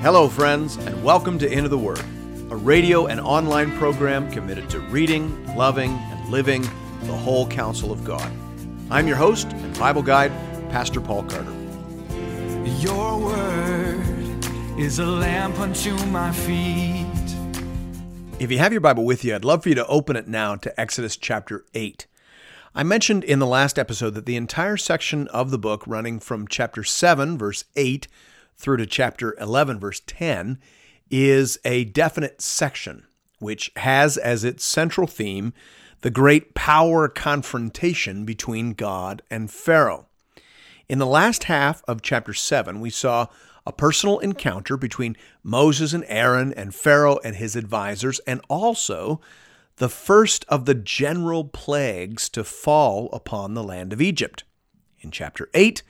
Hello, friends, and welcome to Into the Word, a radio and online program committed to reading, loving, and living the whole counsel of God. I'm your host and Bible guide, Pastor Paul Carter. Your word is a lamp unto my feet. If you have your Bible with you, I'd love for you to open it now to Exodus chapter 8. I mentioned in the last episode that the entire section of the book, running from chapter 7, verse 8, through to chapter 11, verse 10, is a definite section which has as its central theme the great power confrontation between God and Pharaoh. In the last half of chapter 7, we saw a personal encounter between Moses and Aaron and Pharaoh and his advisors, and also the first of the general plagues to fall upon the land of Egypt. In chapter 8,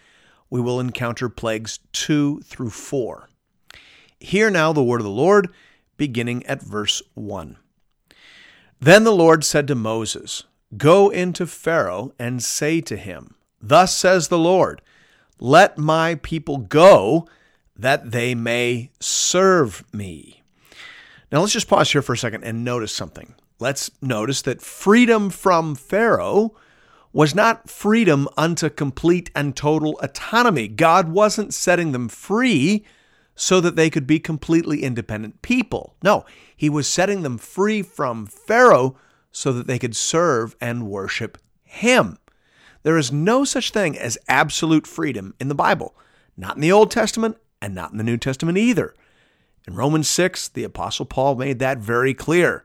we will encounter plagues 2 through 4. Hear now the word of the Lord, beginning at verse 1. Then the Lord said to Moses, Go into Pharaoh and say to him, Thus says the Lord, Let my people go, that they may serve me. Now let's just pause here for a second and notice something. Let's notice that freedom from Pharaoh was not freedom unto complete and total autonomy. God wasn't setting them free so that they could be completely independent people. No, He was setting them free from Pharaoh so that they could serve and worship Him. There is no such thing as absolute freedom in the Bible, not in the Old Testament and not in the New Testament either. In Romans 6, the Apostle Paul made that very clear.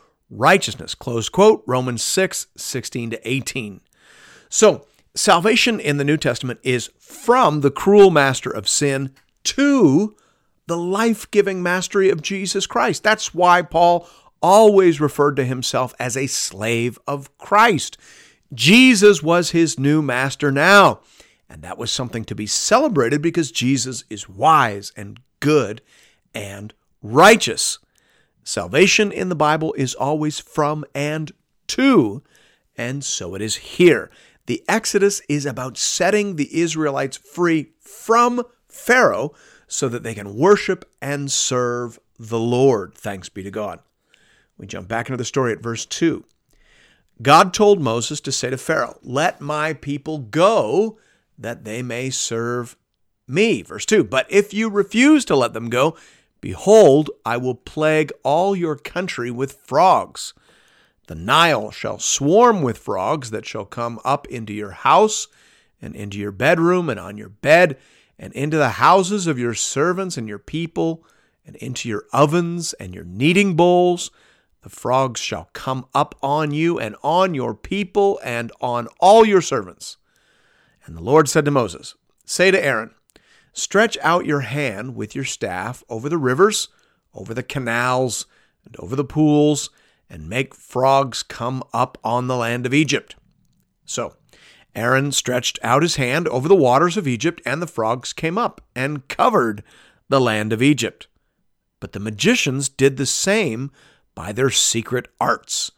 righteousness. Close quote, Romans 6, 16 to 18. So, salvation in the New Testament is from the cruel master of sin to the life giving mastery of Jesus Christ. That's why Paul always referred to himself as a slave of Christ. Jesus was his new master now. And that was something to be celebrated because Jesus is wise and good and righteous. Salvation in the Bible is always from and to, and so it is here. The Exodus is about setting the Israelites free from Pharaoh so that they can worship and serve the Lord. Thanks be to God. We jump back into the story at verse 2. God told Moses to say to Pharaoh, Let my people go that they may serve me. Verse 2. But if you refuse to let them go, Behold, I will plague all your country with frogs. The Nile shall swarm with frogs that shall come up into your house, and into your bedroom, and on your bed, and into the houses of your servants and your people, and into your ovens and your kneading bowls. The frogs shall come up on you, and on your people, and on all your servants. And the Lord said to Moses, Say to Aaron, Stretch out your hand with your staff over the rivers, over the canals, and over the pools, and make frogs come up on the land of Egypt. So Aaron stretched out his hand over the waters of Egypt, and the frogs came up and covered the land of Egypt. But the magicians did the same by their secret arts,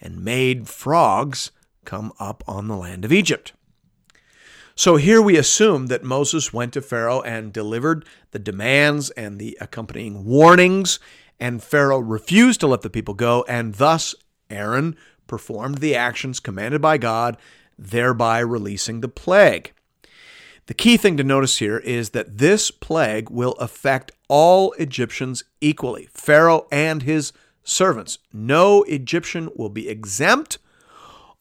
and made frogs come up on the land of Egypt. So here we assume that Moses went to Pharaoh and delivered the demands and the accompanying warnings, and Pharaoh refused to let the people go, and thus Aaron performed the actions commanded by God, thereby releasing the plague. The key thing to notice here is that this plague will affect all Egyptians equally, Pharaoh and his servants. No Egyptian will be exempt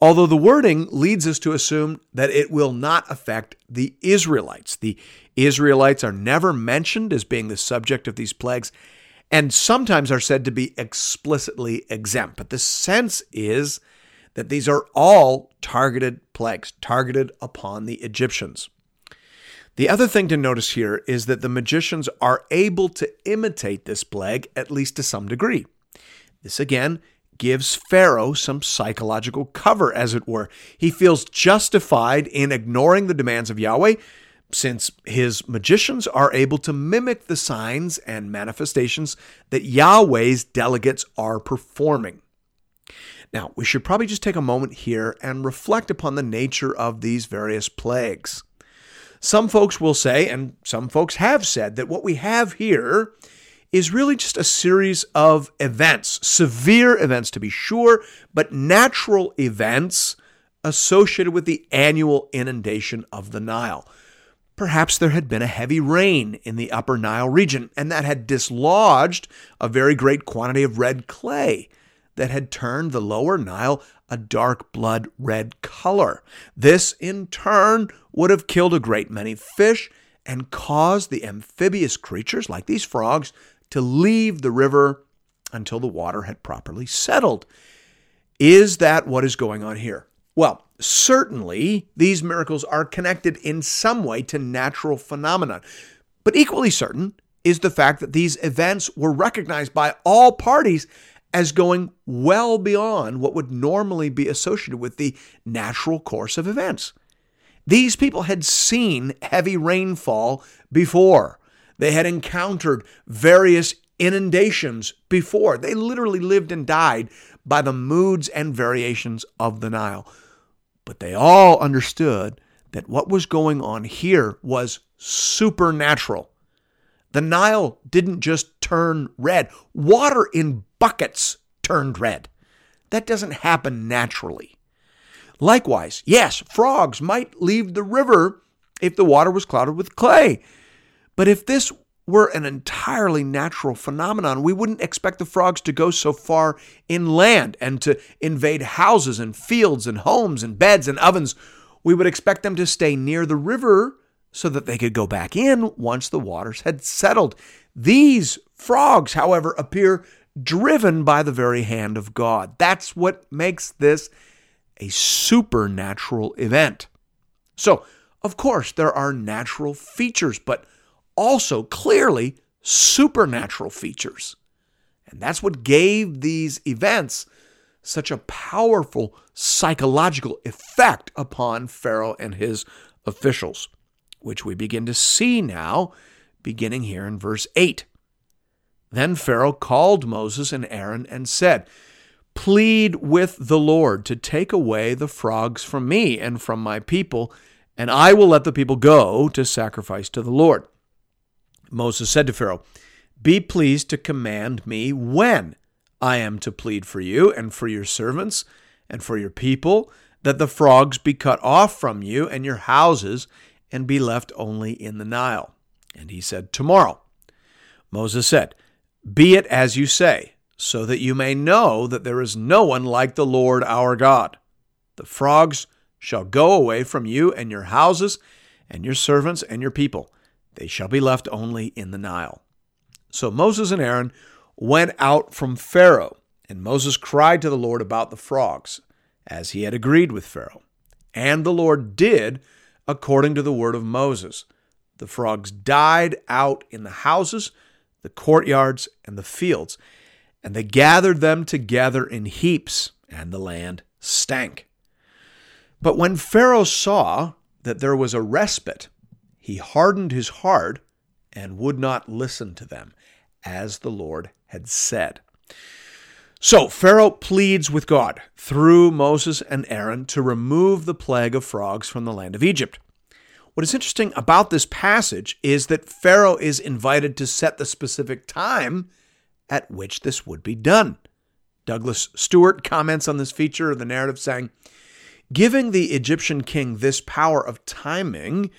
Although the wording leads us to assume that it will not affect the Israelites. The Israelites are never mentioned as being the subject of these plagues and sometimes are said to be explicitly exempt. But the sense is that these are all targeted plagues, targeted upon the Egyptians. The other thing to notice here is that the magicians are able to imitate this plague, at least to some degree. This again gives Pharaoh some psychological cover, as it were. He feels justified in ignoring the demands of Yahweh since his magicians are able to mimic the signs and manifestations that Yahweh's delegates are performing. Now, we should probably just take a moment here and reflect upon the nature of these various plagues. Some folks will say, and some folks have said, that what we have here is really just a series of events, severe events to be sure, but natural events associated with the annual inundation of the Nile. Perhaps there had been a heavy rain in the upper Nile region, and that had dislodged a very great quantity of red clay that had turned the lower Nile a dark blood red color. This, in turn, would have killed a great many fish and caused the amphibious creatures, like these frogs, to leave the river until the water had properly settled. Is that what is going on here? Well, certainly these miracles are connected in some way to natural phenomena. But equally certain is the fact that these events were recognized by all parties as going well beyond what would normally be associated with the natural course of events. These people had seen heavy rainfall before. They had encountered various inundations before. They literally lived and died by the moods and variations of the Nile. But they all understood that what was going on here was supernatural. The Nile didn't just turn red, water in buckets turned red. That doesn't happen naturally. Likewise, yes, frogs might leave the river if the water was clouded with clay. But if this were an entirely natural phenomenon, we wouldn't expect the frogs to go so far inland and to invade houses and fields and homes and beds and ovens. We would expect them to stay near the river so that they could go back in once the waters had settled. These frogs, however, appear driven by the very hand of God. That's what makes this a supernatural event. So, of course, there are natural features, but also clearly supernatural features. And that's what gave these events such a powerful psychological effect upon Pharaoh and his officials, which we begin to see now, beginning here in verse 8. Then Pharaoh called Moses and Aaron and said, Plead with the Lord to take away the frogs from me and from my people, and I will let the people go to sacrifice to the Lord. Moses said to Pharaoh, Be pleased to command me when I am to plead for you and for your servants and for your people, that the frogs be cut off from you and your houses and be left only in the Nile. And he said, Tomorrow. Moses said, Be it as you say, so that you may know that there is no one like the Lord our God. The frogs shall go away from you and your houses and your servants and your people they shall be left only in the Nile. So Moses and Aaron went out from Pharaoh, and Moses cried to the Lord about the frogs, as he had agreed with Pharaoh. And the Lord did according to the word of Moses. The frogs died out in the houses, the courtyards, and the fields, and they gathered them together in heaps, and the land stank. But when Pharaoh saw that there was a respite, he hardened his heart and would not listen to them, as the Lord had said. So Pharaoh pleads with God through Moses and Aaron to remove the plague of frogs from the land of Egypt. What is interesting about this passage is that Pharaoh is invited to set the specific time at which this would be done. Douglas Stuart comments on this feature of the narrative saying, Giving the Egyptian king this power of timing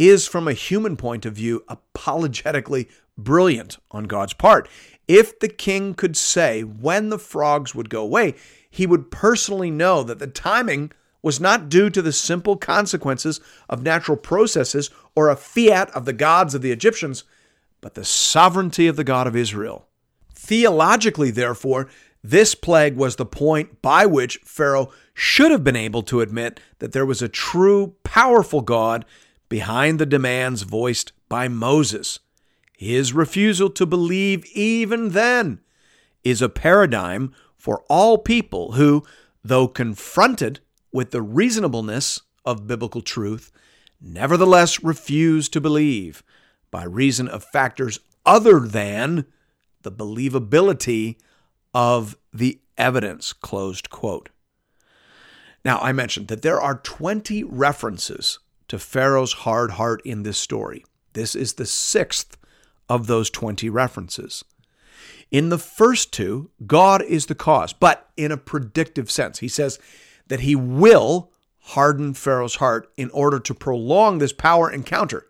is, from a human point of view, apologetically brilliant on God's part. If the king could say when the frogs would go away, he would personally know that the timing was not due to the simple consequences of natural processes or a fiat of the gods of the Egyptians, but the sovereignty of the God of Israel. Theologically, therefore, this plague was the point by which Pharaoh should have been able to admit that there was a true, powerful God behind the demands voiced by Moses. His refusal to believe even then is a paradigm for all people who, though confronted with the reasonableness of biblical truth, nevertheless refuse to believe by reason of factors other than the believability of the evidence. Closed quote. Now, I mentioned that there are 20 references to Pharaoh's hard heart in this story. This is the sixth of those 20 references. In the first two, God is the cause, but in a predictive sense. He says that he will harden Pharaoh's heart in order to prolong this power encounter.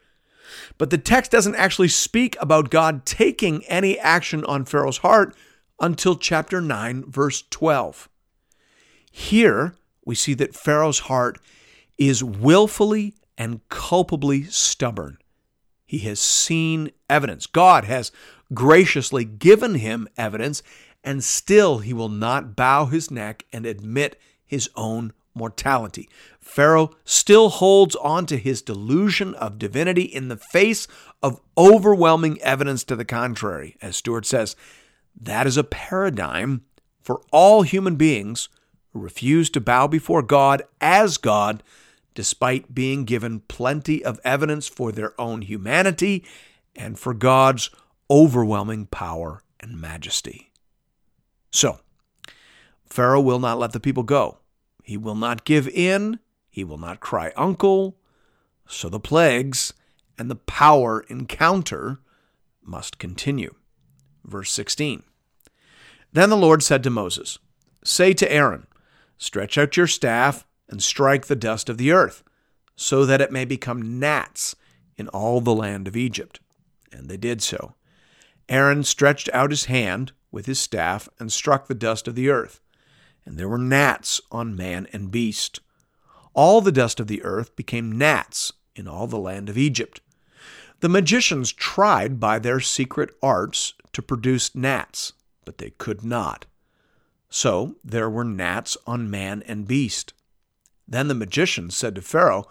But the text doesn't actually speak about God taking any action on Pharaoh's heart until chapter 9, verse 12. Here, we see that Pharaoh's heart is willfully and culpably stubborn. He has seen evidence. God has graciously given him evidence, and still he will not bow his neck and admit his own mortality. Pharaoh still holds on to his delusion of divinity in the face of overwhelming evidence to the contrary. As Stuart says, that is a paradigm for all human beings who refuse to bow before God as God, despite being given plenty of evidence for their own humanity and for God's overwhelming power and majesty. So, Pharaoh will not let the people go. He will not give in. He will not cry uncle. So the plagues and the power encounter must continue. Verse 16 Then the Lord said to Moses, Say to Aaron, Stretch out your staff and strike the dust of the earth, so that it may become gnats in all the land of Egypt. And they did so. Aaron stretched out his hand with his staff and struck the dust of the earth, and there were gnats on man and beast. All the dust of the earth became gnats in all the land of Egypt. The magicians tried by their secret arts to produce gnats, but they could not. So there were gnats on man and beast. Then the magician said to Pharaoh,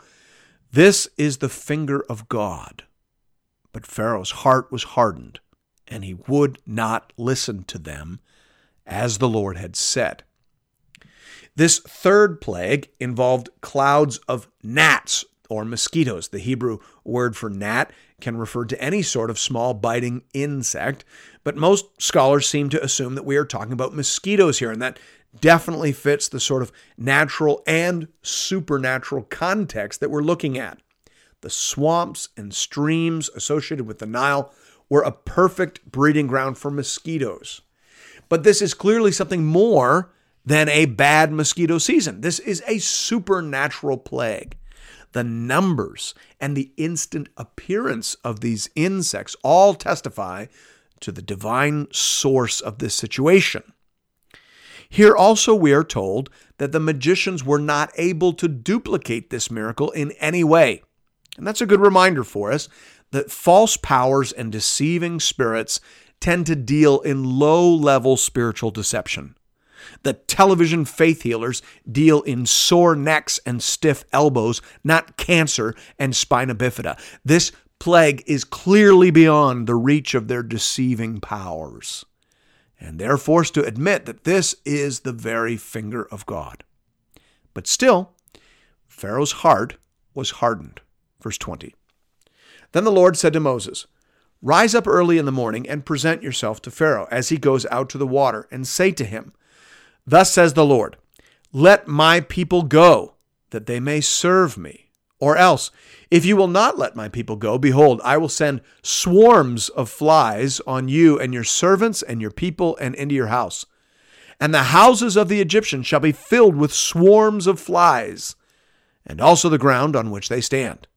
This is the finger of God. But Pharaoh's heart was hardened, and he would not listen to them, as the Lord had said. This third plague involved clouds of gnats or mosquitoes. The Hebrew word for gnat can refer to any sort of small biting insect, but most scholars seem to assume that we are talking about mosquitoes here, and that definitely fits the sort of natural and supernatural context that we're looking at. The swamps and streams associated with the Nile were a perfect breeding ground for mosquitoes. But this is clearly something more than a bad mosquito season. This is a supernatural plague the numbers, and the instant appearance of these insects all testify to the divine source of this situation. Here also we are told that the magicians were not able to duplicate this miracle in any way. And that's a good reminder for us that false powers and deceiving spirits tend to deal in low level spiritual deception. The television faith healers deal in sore necks and stiff elbows, not cancer and spina bifida. This plague is clearly beyond the reach of their deceiving powers. And they're forced to admit that this is the very finger of God. But still, Pharaoh's heart was hardened. Verse 20. Then the Lord said to Moses, Rise up early in the morning and present yourself to Pharaoh as he goes out to the water, and say to him, Thus says the Lord, Let my people go, that they may serve me. Or else, if you will not let my people go, behold, I will send swarms of flies on you and your servants and your people and into your house. And the houses of the Egyptians shall be filled with swarms of flies, and also the ground on which they stand.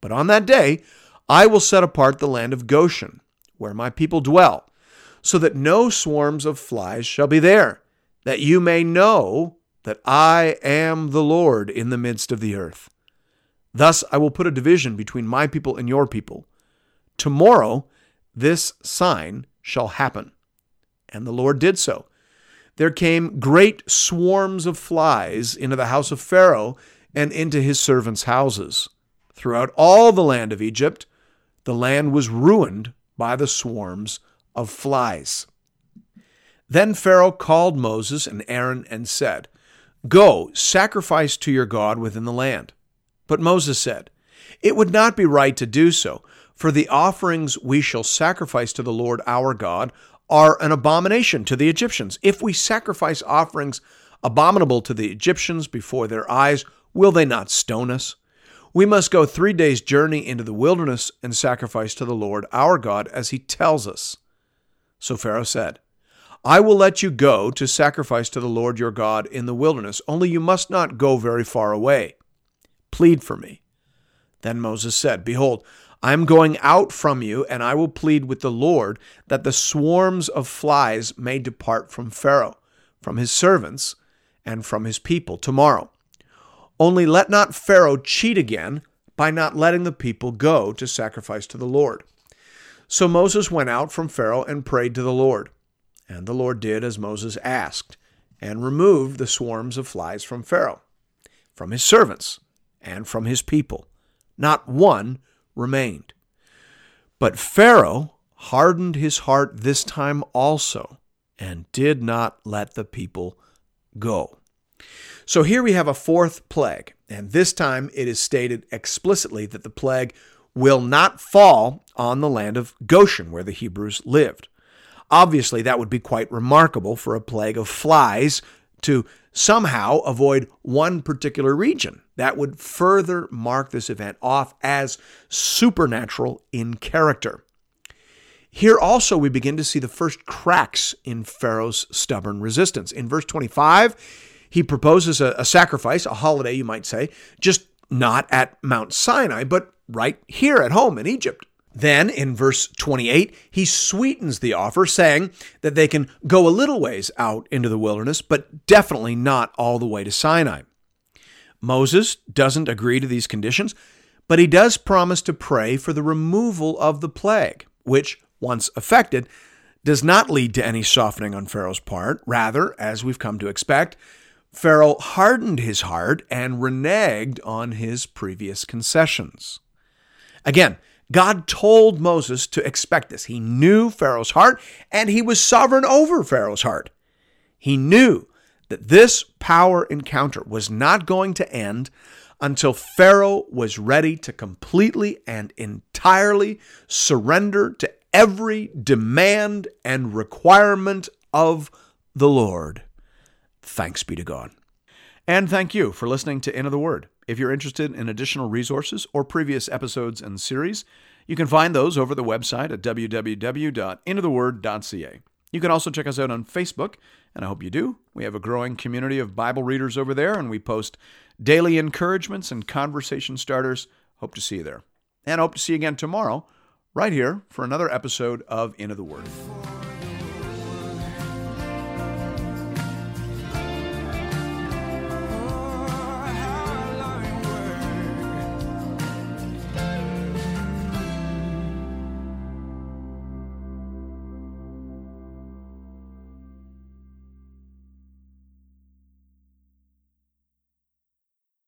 But on that day I will set apart the land of Goshen, where my people dwell, so that no swarms of flies shall be there that you may know that I am the Lord in the midst of the earth. Thus I will put a division between my people and your people. Tomorrow this sign shall happen. And the Lord did so. There came great swarms of flies into the house of Pharaoh and into his servants' houses. throughout all the land of Egypt, the land was ruined by the swarms of flies. Then Pharaoh called Moses and Aaron and said, Go, sacrifice to your God within the land. But Moses said, It would not be right to do so, for the offerings we shall sacrifice to the Lord our God are an abomination to the Egyptians. If we sacrifice offerings abominable to the Egyptians before their eyes, will they not stone us? We must go three days' journey into the wilderness and sacrifice to the Lord our God as he tells us. So Pharaoh said, I will let you go to sacrifice to the Lord your God in the wilderness, only you must not go very far away. Plead for me. Then Moses said, Behold, I am going out from you, and I will plead with the Lord that the swarms of flies may depart from Pharaoh, from his servants, and from his people tomorrow. Only let not Pharaoh cheat again by not letting the people go to sacrifice to the Lord. So Moses went out from Pharaoh and prayed to the Lord. And the Lord did as Moses asked, and removed the swarms of flies from Pharaoh, from his servants, and from his people. Not one remained. But Pharaoh hardened his heart this time also, and did not let the people go. So here we have a fourth plague, and this time it is stated explicitly that the plague will not fall on the land of Goshen, where the Hebrews lived. Obviously, that would be quite remarkable for a plague of flies to somehow avoid one particular region. That would further mark this event off as supernatural in character. Here also, we begin to see the first cracks in Pharaoh's stubborn resistance. In verse 25, he proposes a, a sacrifice, a holiday, you might say, just not at Mount Sinai, but right here at home in Egypt. Then in verse 28, he sweetens the offer, saying that they can go a little ways out into the wilderness, but definitely not all the way to Sinai. Moses doesn't agree to these conditions, but he does promise to pray for the removal of the plague, which, once effected, does not lead to any softening on Pharaoh's part. Rather, as we've come to expect, Pharaoh hardened his heart and reneged on his previous concessions. Again, God told Moses to expect this. He knew Pharaoh's heart, and he was sovereign over Pharaoh's heart. He knew that this power encounter was not going to end until Pharaoh was ready to completely and entirely surrender to every demand and requirement of the Lord. Thanks be to God. And thank you for listening to Into the Word. If you're interested in additional resources or previous episodes and series, you can find those over the website at www.intotheword.ca. You can also check us out on Facebook, and I hope you do. We have a growing community of Bible readers over there, and we post daily encouragements and conversation starters. Hope to see you there. And hope to see you again tomorrow, right here, for another episode of Into the Word.